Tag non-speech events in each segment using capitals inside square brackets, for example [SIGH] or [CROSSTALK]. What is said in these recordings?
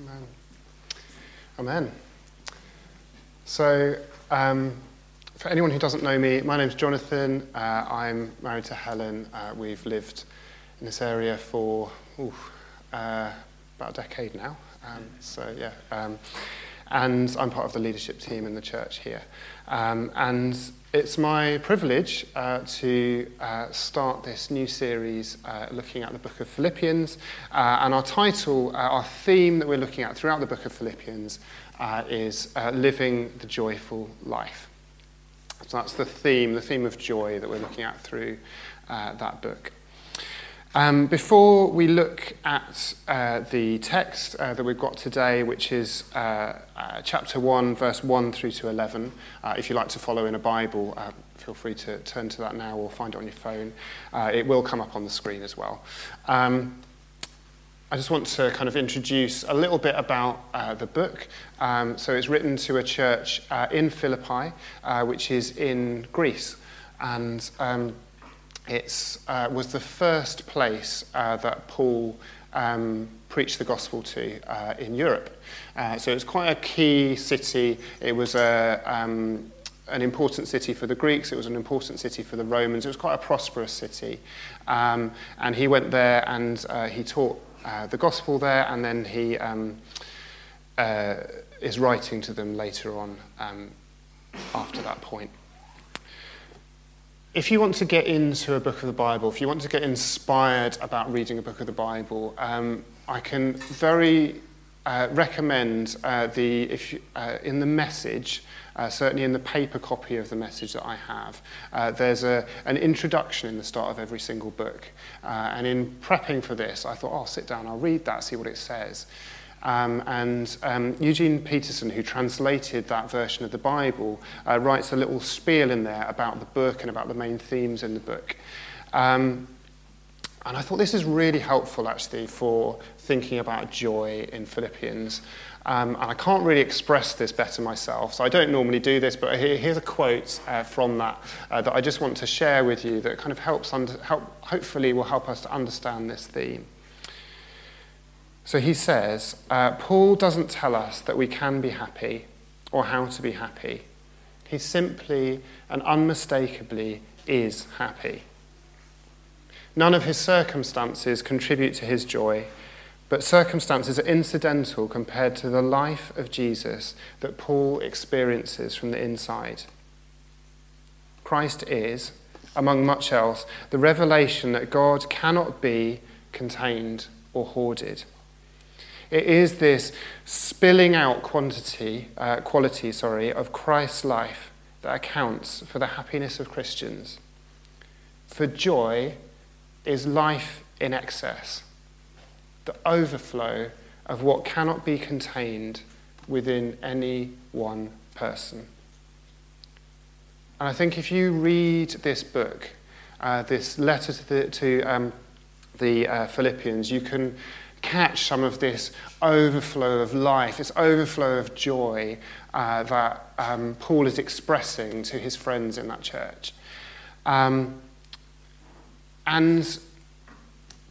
Amen. Amen. So, um, for anyone who doesn't know me, my name's Jonathan. Uh, I'm married to Helen. Uh, we've lived in this area for ooh, uh, about a decade now. Um, so, yeah. Um, and I'm part of the leadership team in the church here. Um, and it's my privilege uh, to uh, start this new series uh, looking at the book of Philippians. Uh, and our title, uh, our theme that we're looking at throughout the book of Philippians uh, is Living the Joyful Life. So that's the theme, the theme of joy that we're looking at through that book. Um, before we look at uh, the text uh, that we've got today, which is uh, uh chapter 1, verse 1 through to 11, uh, if you like to follow in a Bible, uh, feel free to turn to that now or find it on your phone. it will come up on the screen as well. Um, I just want to kind of introduce a little bit about the book. Um, so it's written to a church in Philippi, which is in Greece. And um, it uh, was the first place uh, that Paul um, preached the gospel to uh, in Europe. Uh, so it's quite a key city. It was a, um, an important city for the Greeks, it was an important city for the Romans, it was quite a prosperous city. Um, and he went there and uh, he taught uh, the gospel there, and then he um, is writing to them later on um, after that point if you want to get into a book of the Bible, if you want to get inspired about reading a book of the Bible, um, I can very uh, recommend uh, the, if you, uh, in the message, uh, certainly in the paper copy of the message that I have, uh, there's a, an introduction in the start of every single book. Uh, and in prepping for this, I thought, oh, I'll sit down, I'll read that, see what it says. Um, and um, Eugene Peterson, who translated that version of the Bible, uh, writes a little spiel in there about the book and about the main themes in the book. Um, and I thought this is really helpful actually for thinking about joy in Philippians. Um, and I can't really express this better myself, so I don't normally do this, but here, here's a quote uh, from that uh, that I just want to share with you that kind of helps, under, help, hopefully will help us to understand this theme. So he says, uh, Paul doesn't tell us that we can be happy or how to be happy. He simply and unmistakably is happy. None of his circumstances contribute to his joy, but circumstances are incidental compared to the life of Jesus that Paul experiences from the inside. Christ is, among much else, the revelation that God cannot be contained or hoarded. It is this spilling out quantity, uh, quality sorry, of Christ's life that accounts for the happiness of Christians. For joy is life in excess, the overflow of what cannot be contained within any one person. And I think if you read this book, uh, this letter to the, to, um, the uh, Philippians, you can catch some of this overflow of life, this overflow of joy uh, that um, Paul is expressing to his friends in that church. Um, and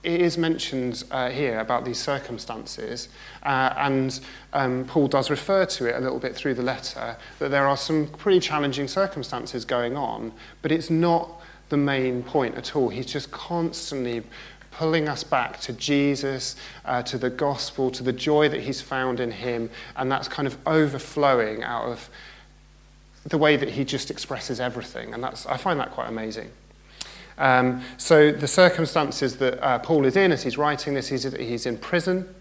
it is mentioned uh, here about these circumstances, uh, and um, Paul does refer to it a little bit through the letter that there are some pretty challenging circumstances going on, but it's not the main point at all. He's just constantly pulling us back to Jesus, uh, to the gospel, to the joy that he's found in him, and that's kind of overflowing out of the way that he just expresses everything. And that's, I find that quite amazing. Um, so, the circumstances that uh, Paul is in as he's writing this, he's, he's in prison.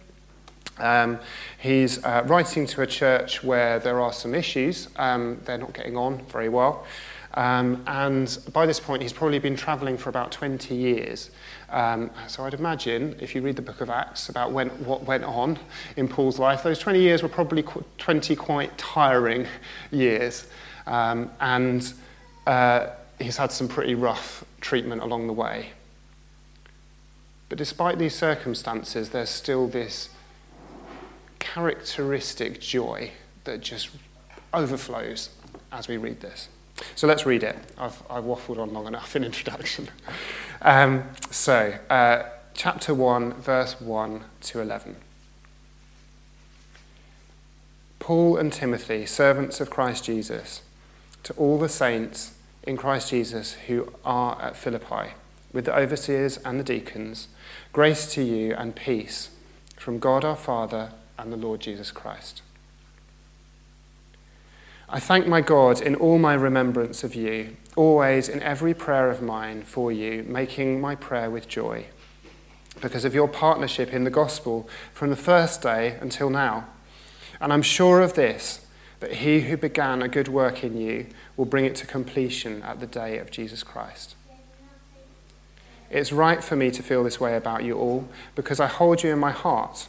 Um, he's uh, writing to a church where there are some issues. Um, they're not getting on very well. Um, and by this point, he's probably been traveling for about 20 years. Um, so I'd imagine, if you read the book of Acts about when, what went on in Paul's life, those 20 years were probably 20 quite tiring years. Um, and uh, he's had some pretty rough treatment along the way. But despite these circumstances, there's still this characteristic joy that just overflows as we read this. So let's read it. I've, I've waffled on long enough in [LAUGHS] introduction. Um, so, uh, chapter 1, verse 1 to 11. Paul and Timothy, servants of Christ Jesus, to all the saints in Christ Jesus who are at Philippi, with the overseers and the deacons, grace to you and peace from God our Father and the Lord Jesus Christ. I thank my God in all my remembrance of you, always in every prayer of mine for you, making my prayer with joy, because of your partnership in the gospel from the first day until now. And I'm sure of this, that he who began a good work in you will bring it to completion at the day of Jesus Christ. It's right for me to feel this way about you all, because I hold you in my heart,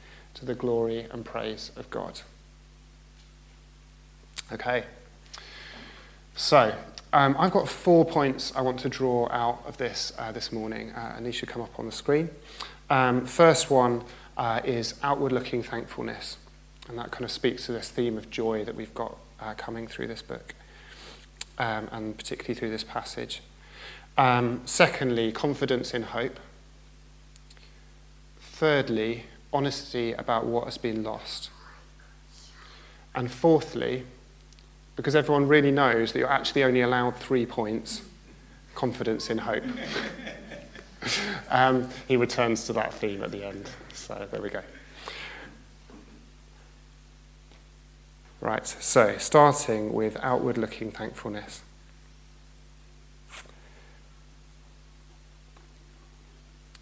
to the glory and praise of God. Okay, so um, I've got four points I want to draw out of this uh, this morning, uh, and these should come up on the screen. Um, first one uh, is outward looking thankfulness. And that kind of speaks to this theme of joy that we've got uh, coming through this book, um, and particularly through this passage. Um, secondly, confidence in hope. Thirdly, honesty about what has been lost. And fourthly, because everyone really knows that you're actually only allowed three points, confidence in hope. [LAUGHS] um, he returns to that theme at the end. So there we go. Right, so starting with outward looking thankfulness.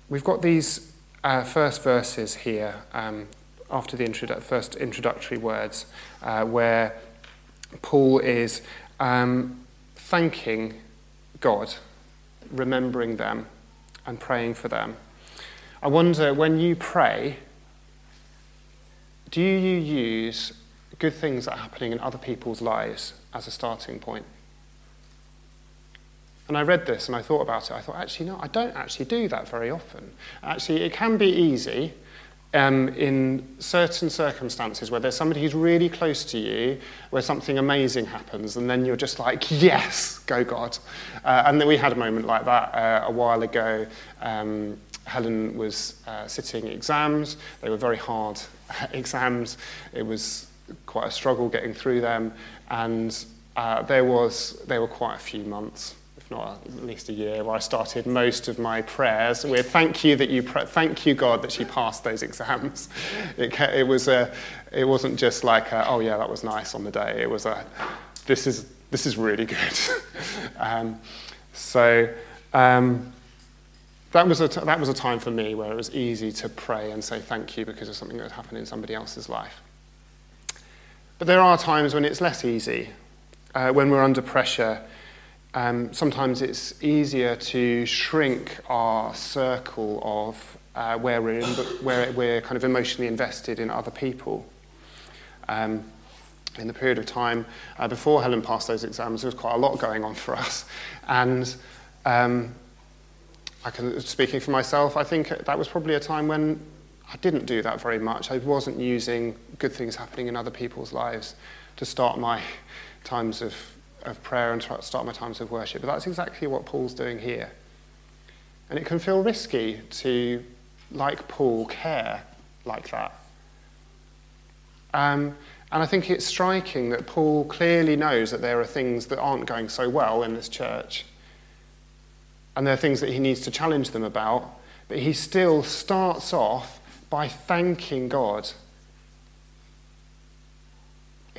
We've got these uh, first verses here um, after the introdu- first introductory words uh, where Paul is um, thanking God, remembering them, and praying for them. I wonder when you pray, do you use good things that are happening in other people's lives as a starting point. And I read this and I thought about it. I thought, actually, no, I don't actually do that very often. Actually, it can be easy um, in certain circumstances where there's somebody who's really close to you, where something amazing happens, and then you're just like, yes, go God. Uh, and then we had a moment like that uh, a while ago. Um, Helen was uh, sitting exams. They were very hard [LAUGHS] exams. It was quite a struggle getting through them, and uh, there was there were quite a few months, not at least a year, where I started most of my prayers with "Thank you that you pre- thank you God that she passed those exams." [LAUGHS] It, it was a it wasn't just like a, oh yeah that was nice on the day. It was a this is this is really good. [LAUGHS] um, so. Um, that was, a t- that was a time for me where it was easy to pray and say thank you because of something that had happened in somebody else's life. But there are times when it's less easy, uh, when we're under pressure. Um, sometimes it's easier to shrink our circle of uh, where, we're in, where we're kind of emotionally invested in other people. Um, in the period of time uh, before Helen passed those exams, there was quite a lot going on for us. And um, I can, speaking for myself, I think that was probably a time when I didn't do that very much. I wasn't using good things happening in other people's lives to start my times of, of prayer and start my times of worship. But that's exactly what Paul's doing here. And it can feel risky to, like Paul, care like that. Um, and I think it's striking that Paul clearly knows that there are things that aren't going so well in this church. And there are things that he needs to challenge them about. But he still starts off by thanking God.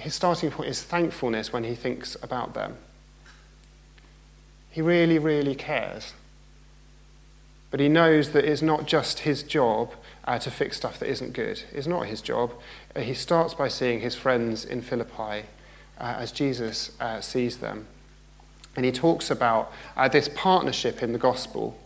His starting point is thankfulness when he thinks about them. He really, really cares. But he knows that it's not just his job uh, to fix stuff that isn't good. It's not his job. Uh, he starts by seeing his friends in Philippi uh, as Jesus uh, sees them. And he talks about uh, this partnership in the gospel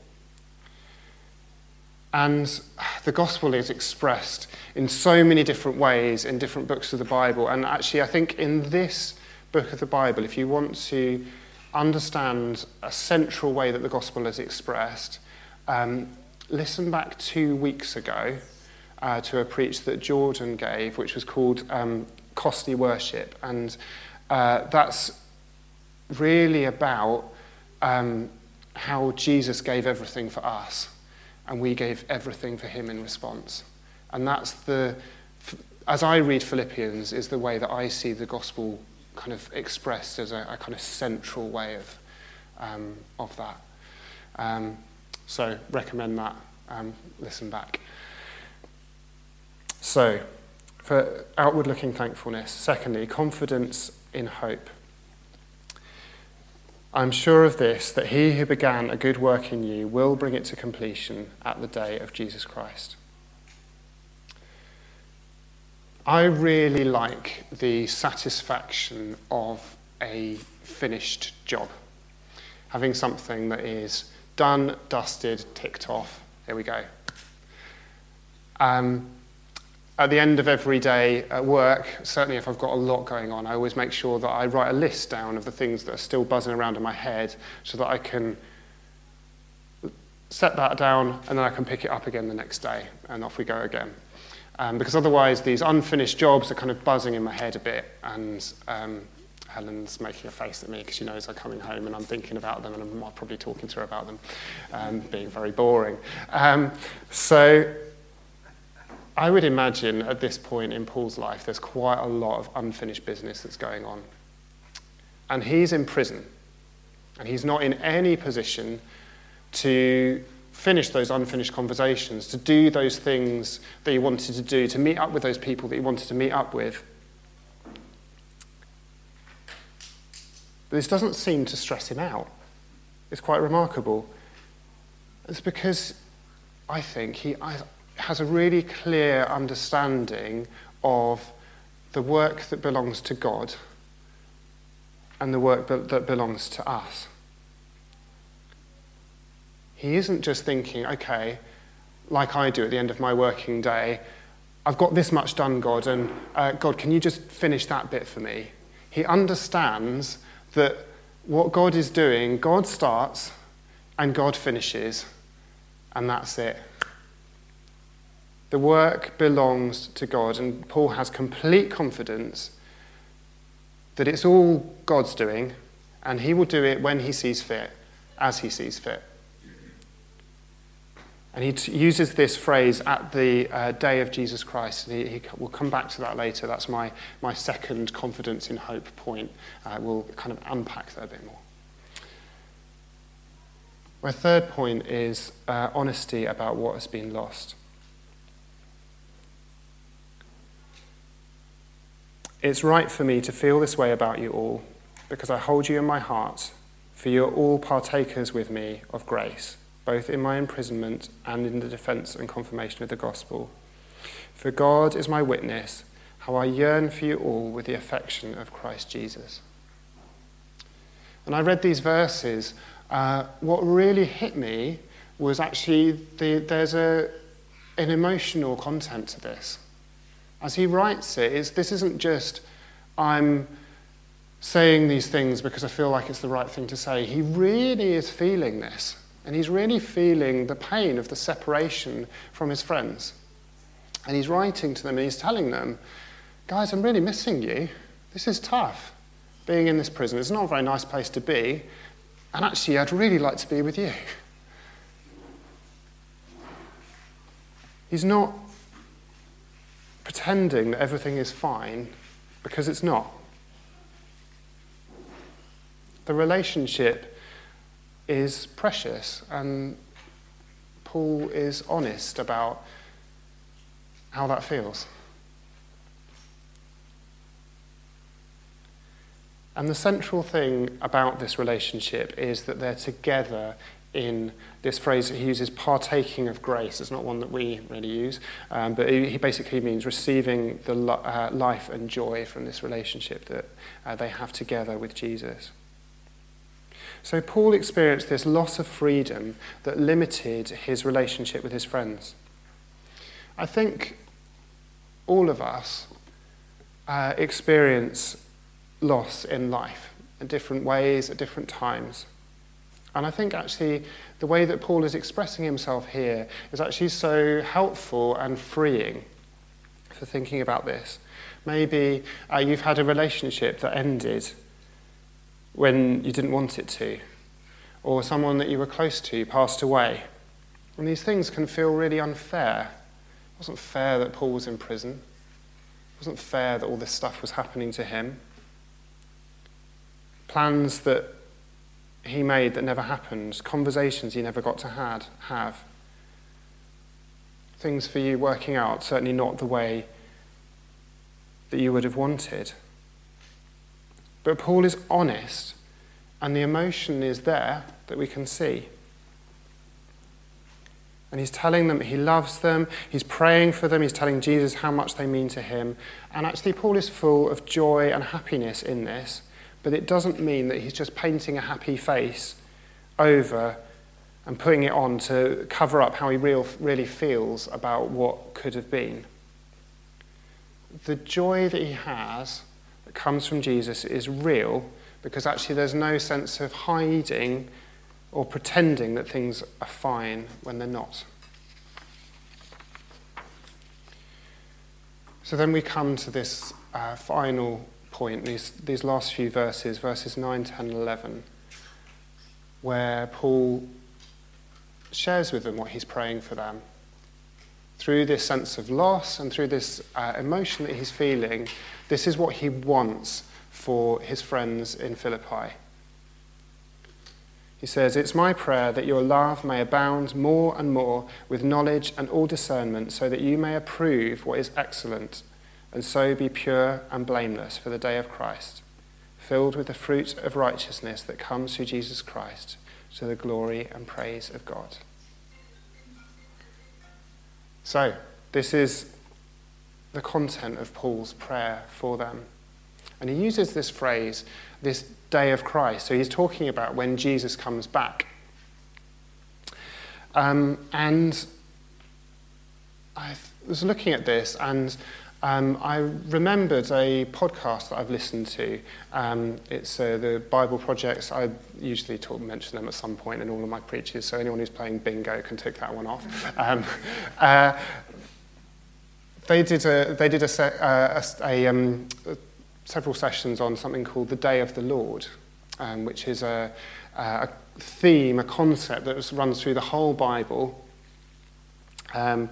And the gospel is expressed in so many different ways in different books of the Bible. And actually, I think in this book of the Bible, if you want to understand a central way that the gospel is expressed, um, listen back two weeks ago uh, to a preach that Jordan gave, which was called um, Costly Worship. And uh, that's really about um, how Jesus gave everything for us and we gave everything for him in response. And that's the, as I read Philippians, is the way that I see the gospel kind of expressed as a, a kind of central way of, um, of that. Um, so, recommend that. Um, listen back. So, for outward looking thankfulness. Secondly, confidence in hope. I'm sure of this, that he who began a good work in you will bring it to completion at the day of Jesus Christ. I really like the satisfaction of a finished job. Having something that is done, dusted, ticked off. Here we go. Um, at the end of every day at work, certainly if I've got a lot going on, I always make sure that I write a list down of the things that are still buzzing around in my head so that I can set that down and then I can pick it up again the next day and off we go again. Um, because otherwise, these unfinished jobs are kind of buzzing in my head a bit, and um, Helen's making a face at me because she knows I'm coming home and I'm thinking about them and I'm probably talking to her about them, um, being very boring. Um, so I would imagine at this point in Paul's life, there's quite a lot of unfinished business that's going on. And he's in prison. And he's not in any position to finish those unfinished conversations, to do those things that he wanted to do, to meet up with those people that he wanted to meet up with. But this doesn't seem to stress him out. It's quite remarkable. It's because I think he, has a really clear understanding of the work that belongs to God and the work that belongs to us. He isn't just thinking, okay, like I do at the end of my working day, I've got this much done, God, and uh, God, can you just finish that bit for me? He understands that what God is doing, God starts and God finishes, and that's it. The work belongs to God, and Paul has complete confidence that it's all God's doing, and he will do it when he sees fit, as he sees fit. And he t- uses this phrase at the uh, day of Jesus Christ. And he, he will come back to that later. That's my, my second confidence in hope point. Uh, we'll kind of unpack that a bit more. My third point is uh, honesty about what has been lost. It's right for me to feel this way about you all, because I hold you in my heart, for you are all partakers with me of grace, both in my imprisonment and in the defense and confirmation of the gospel. For God is my witness, how I yearn for you all with the affection of Christ Jesus. And I read these verses. Uh, what really hit me was actually the, there's a, an emotional content to this as he writes it, is this isn't just I'm saying these things because I feel like it's the right thing to say. He really is feeling this. And he's really feeling the pain of the separation from his friends. And he's writing to them and he's telling them, guys, I'm really missing you. This is tough. Being in this prison, it's not a very nice place to be. And actually, I'd really like to be with you. He's not pretending that everything is fine because it's not. The relationship is precious, and Paul is honest about how that feels. And the central thing about this relationship is that they're together in this phrase he uses, partaking of grace. It's not one that we really use, um, but he basically means receiving the uh, life and joy from this relationship that uh, they have together with Jesus. So Paul experienced this loss of freedom that limited his relationship with his friends. I think all of us uh, experience loss in life in different ways at different times. And I think actually the way that Paul is expressing himself here is actually so helpful and freeing for thinking about this. Maybe uh, you've had a relationship that ended when you didn't want it to, or someone that you were close to passed away. And these things can feel really unfair. It wasn't fair that Paul was in prison. It wasn't fair that all this stuff was happening to him. Plans that he made that never happened, conversations he never got to had, have. Things for you working out, certainly not the way that you would have wanted. But Paul is honest, and the emotion is there that we can see. And he's telling them he loves them, he's praying for them, he's telling Jesus how much they mean to him. And actually, Paul is full of joy and happiness in this but it doesn't mean that he's just painting a happy face over and putting it on to cover up how he real, really feels about what could have been. The joy that he has that comes from Jesus is real because actually there's no sense of hiding or pretending that things are fine when they're not. So then we come to this uh, final point, these, these last few verses, verses 9, 10, 11, where Paul shares with them what he's praying for them. Through this sense of loss and through this uh, emotion that he's feeling, this is what he wants for his friends in Philippi. He says, It's my prayer that your love may abound more and more with knowledge and all discernment, so that you may approve what is excellent and so be pure and blameless for the day of Christ, filled with the fruit of righteousness that comes through Jesus Christ to the glory and praise of God. So, this is the content of Paul's prayer for them. And he uses this phrase, this day of Christ. So he's talking about when Jesus comes back. Um, and I was looking at this, and um, I remembered a podcast that I've listened to. Um, it's uh, the Bible Projects. I usually talk, mention them at some point in all of my preaches, so anyone who's playing bingo can tick that one off. Um, [LAUGHS] uh, they did a, they did a, se- uh, a, a um, several sessions on something called the Day of the Lord, um, which is a, a theme, a concept that runs through the whole Bible. Um,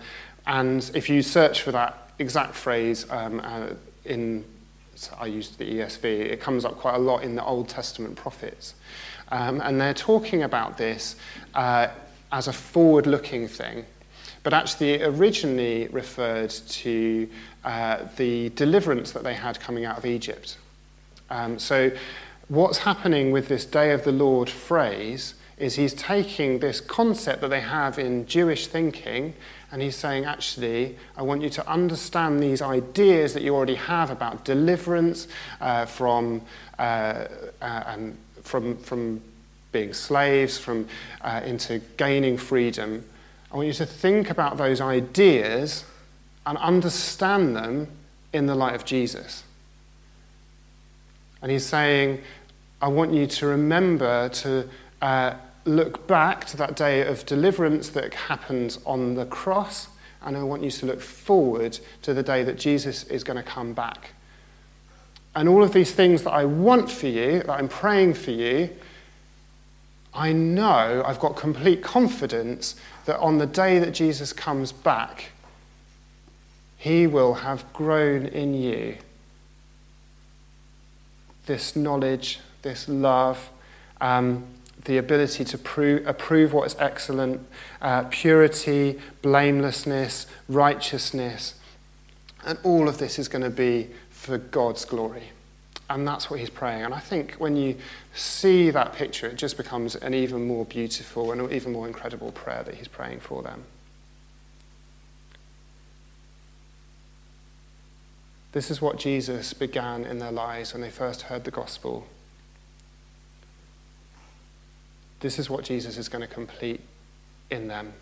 and if you search for that exact phrase um, uh, in, I used the ESV, it comes up quite a lot in the Old Testament prophets. Um, and they're talking about this uh, as a forward looking thing, but actually originally referred to uh, the deliverance that they had coming out of Egypt. Um, so, what's happening with this Day of the Lord phrase is he's taking this concept that they have in Jewish thinking and he's saying, actually, I want you to understand these ideas that you already have about deliverance uh, from, uh, uh, and from, from being slaves, from, uh, into gaining freedom. I want you to think about those ideas and understand them in the light of Jesus. And he's saying, I want you to remember to uh, look back to that day of deliverance that happened on the cross, and I want you to look forward to the day that Jesus is going to come back. And all of these things that I want for you, that I'm praying for you, I know I've got complete confidence that on the day that Jesus comes back, he will have grown in you this knowledge, this love, um, the ability to prove, approve what is excellent, uh, purity, blamelessness, righteousness. And all of this is going to be for God's glory. And that's what he's praying. And I think when you see that picture, it just becomes an even more beautiful and an even more incredible prayer that he's praying for them. This is what Jesus began in their lives when they first heard the gospel this is what Jesus is going to complete in them.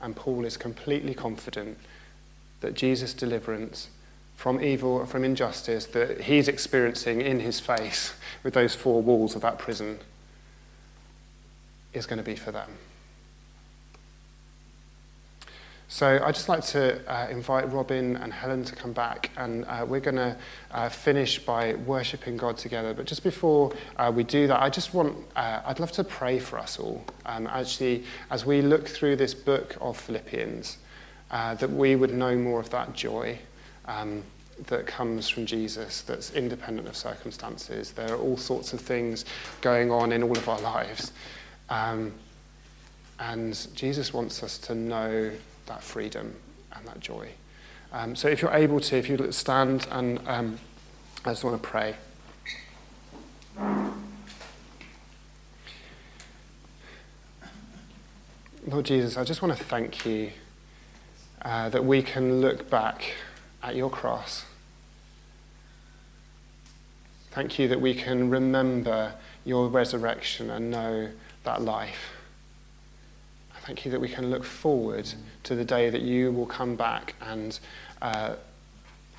And Paul is completely confident that Jesus' deliverance from evil, from injustice that he's experiencing in his face with those four walls of that prison is going to be for them. So I'd just like to uh, invite Robin and Helen to come back, and uh, we're going to uh, finish by worshipping God together. But just before uh, we do that, I just want, uh, I'd love to pray for us all. Um, actually, as we look through this book of Philippians, uh, that we would know more of that joy um, that comes from Jesus, that's independent of circumstances. There are all sorts of things going on in all of our lives. Um, and Jesus wants us to know that freedom and that joy. Um, so if you're able to, if you'd stand and um, I just want to pray. Lord Jesus, I just want to thank you uh, that we can look back at your cross. Thank you that we can remember your resurrection and know that life. Thank you that we can look forward to the day that you will come back and uh,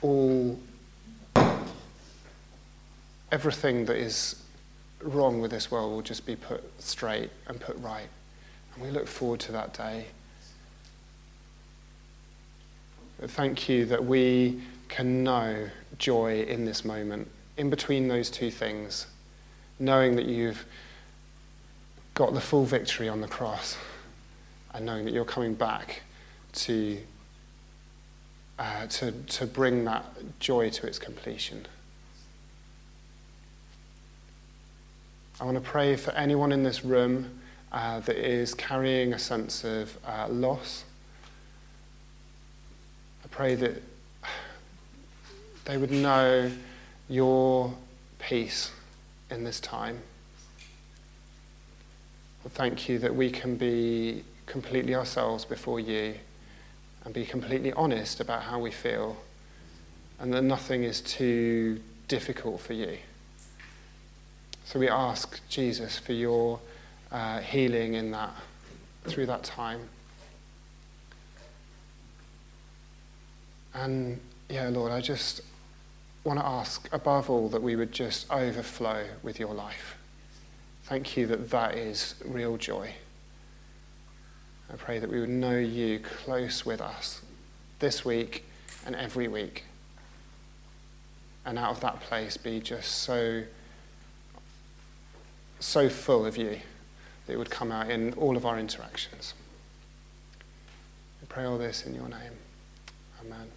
all everything that is wrong with this world will just be put straight and put right. And we look forward to that day. Thank you that we can know joy in this moment, in between those two things, knowing that you've got the full victory on the cross and knowing that you're coming back to, uh, to, to bring that joy to its completion. I want to pray for anyone in this room uh, that is carrying a sense of uh, loss. I pray that they would know your peace in this time. Thank you that we can be completely ourselves before you and be completely honest about how we feel and that nothing is too difficult for you. So we ask Jesus for your uh, healing in that, through that time. And yeah, Lord, I just want to ask above all that we would just overflow with your life. Thank you that that is real joy. I pray that we would know you close with us this week and every week. And out of that place be just so, so full of you that it would come out in all of our interactions. We pray all this in your name. Amen.